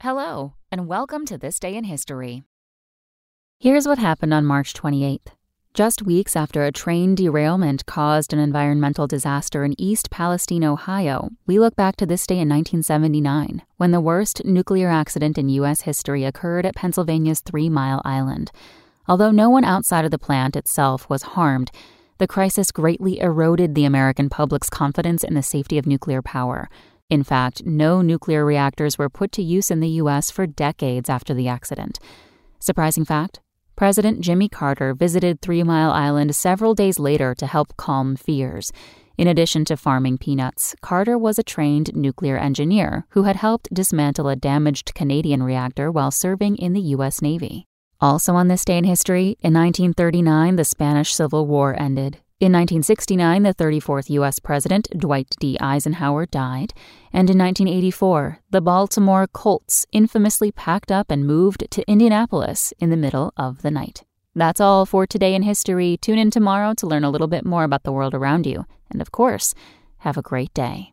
Hello, and welcome to This Day in History. Here's what happened on March 28th. Just weeks after a train derailment caused an environmental disaster in East Palestine, Ohio, we look back to this day in 1979, when the worst nuclear accident in U.S. history occurred at Pennsylvania's Three Mile Island. Although no one outside of the plant itself was harmed, the crisis greatly eroded the American public's confidence in the safety of nuclear power. In fact, no nuclear reactors were put to use in the U.S. for decades after the accident. Surprising fact President Jimmy Carter visited Three Mile Island several days later to help calm fears. In addition to farming peanuts, Carter was a trained nuclear engineer who had helped dismantle a damaged Canadian reactor while serving in the U.S. Navy. Also on this day in history, in 1939, the Spanish Civil War ended. In 1969, the 34th U.S. President, Dwight D. Eisenhower, died. And in 1984, the Baltimore Colts infamously packed up and moved to Indianapolis in the middle of the night. That's all for today in history. Tune in tomorrow to learn a little bit more about the world around you. And of course, have a great day.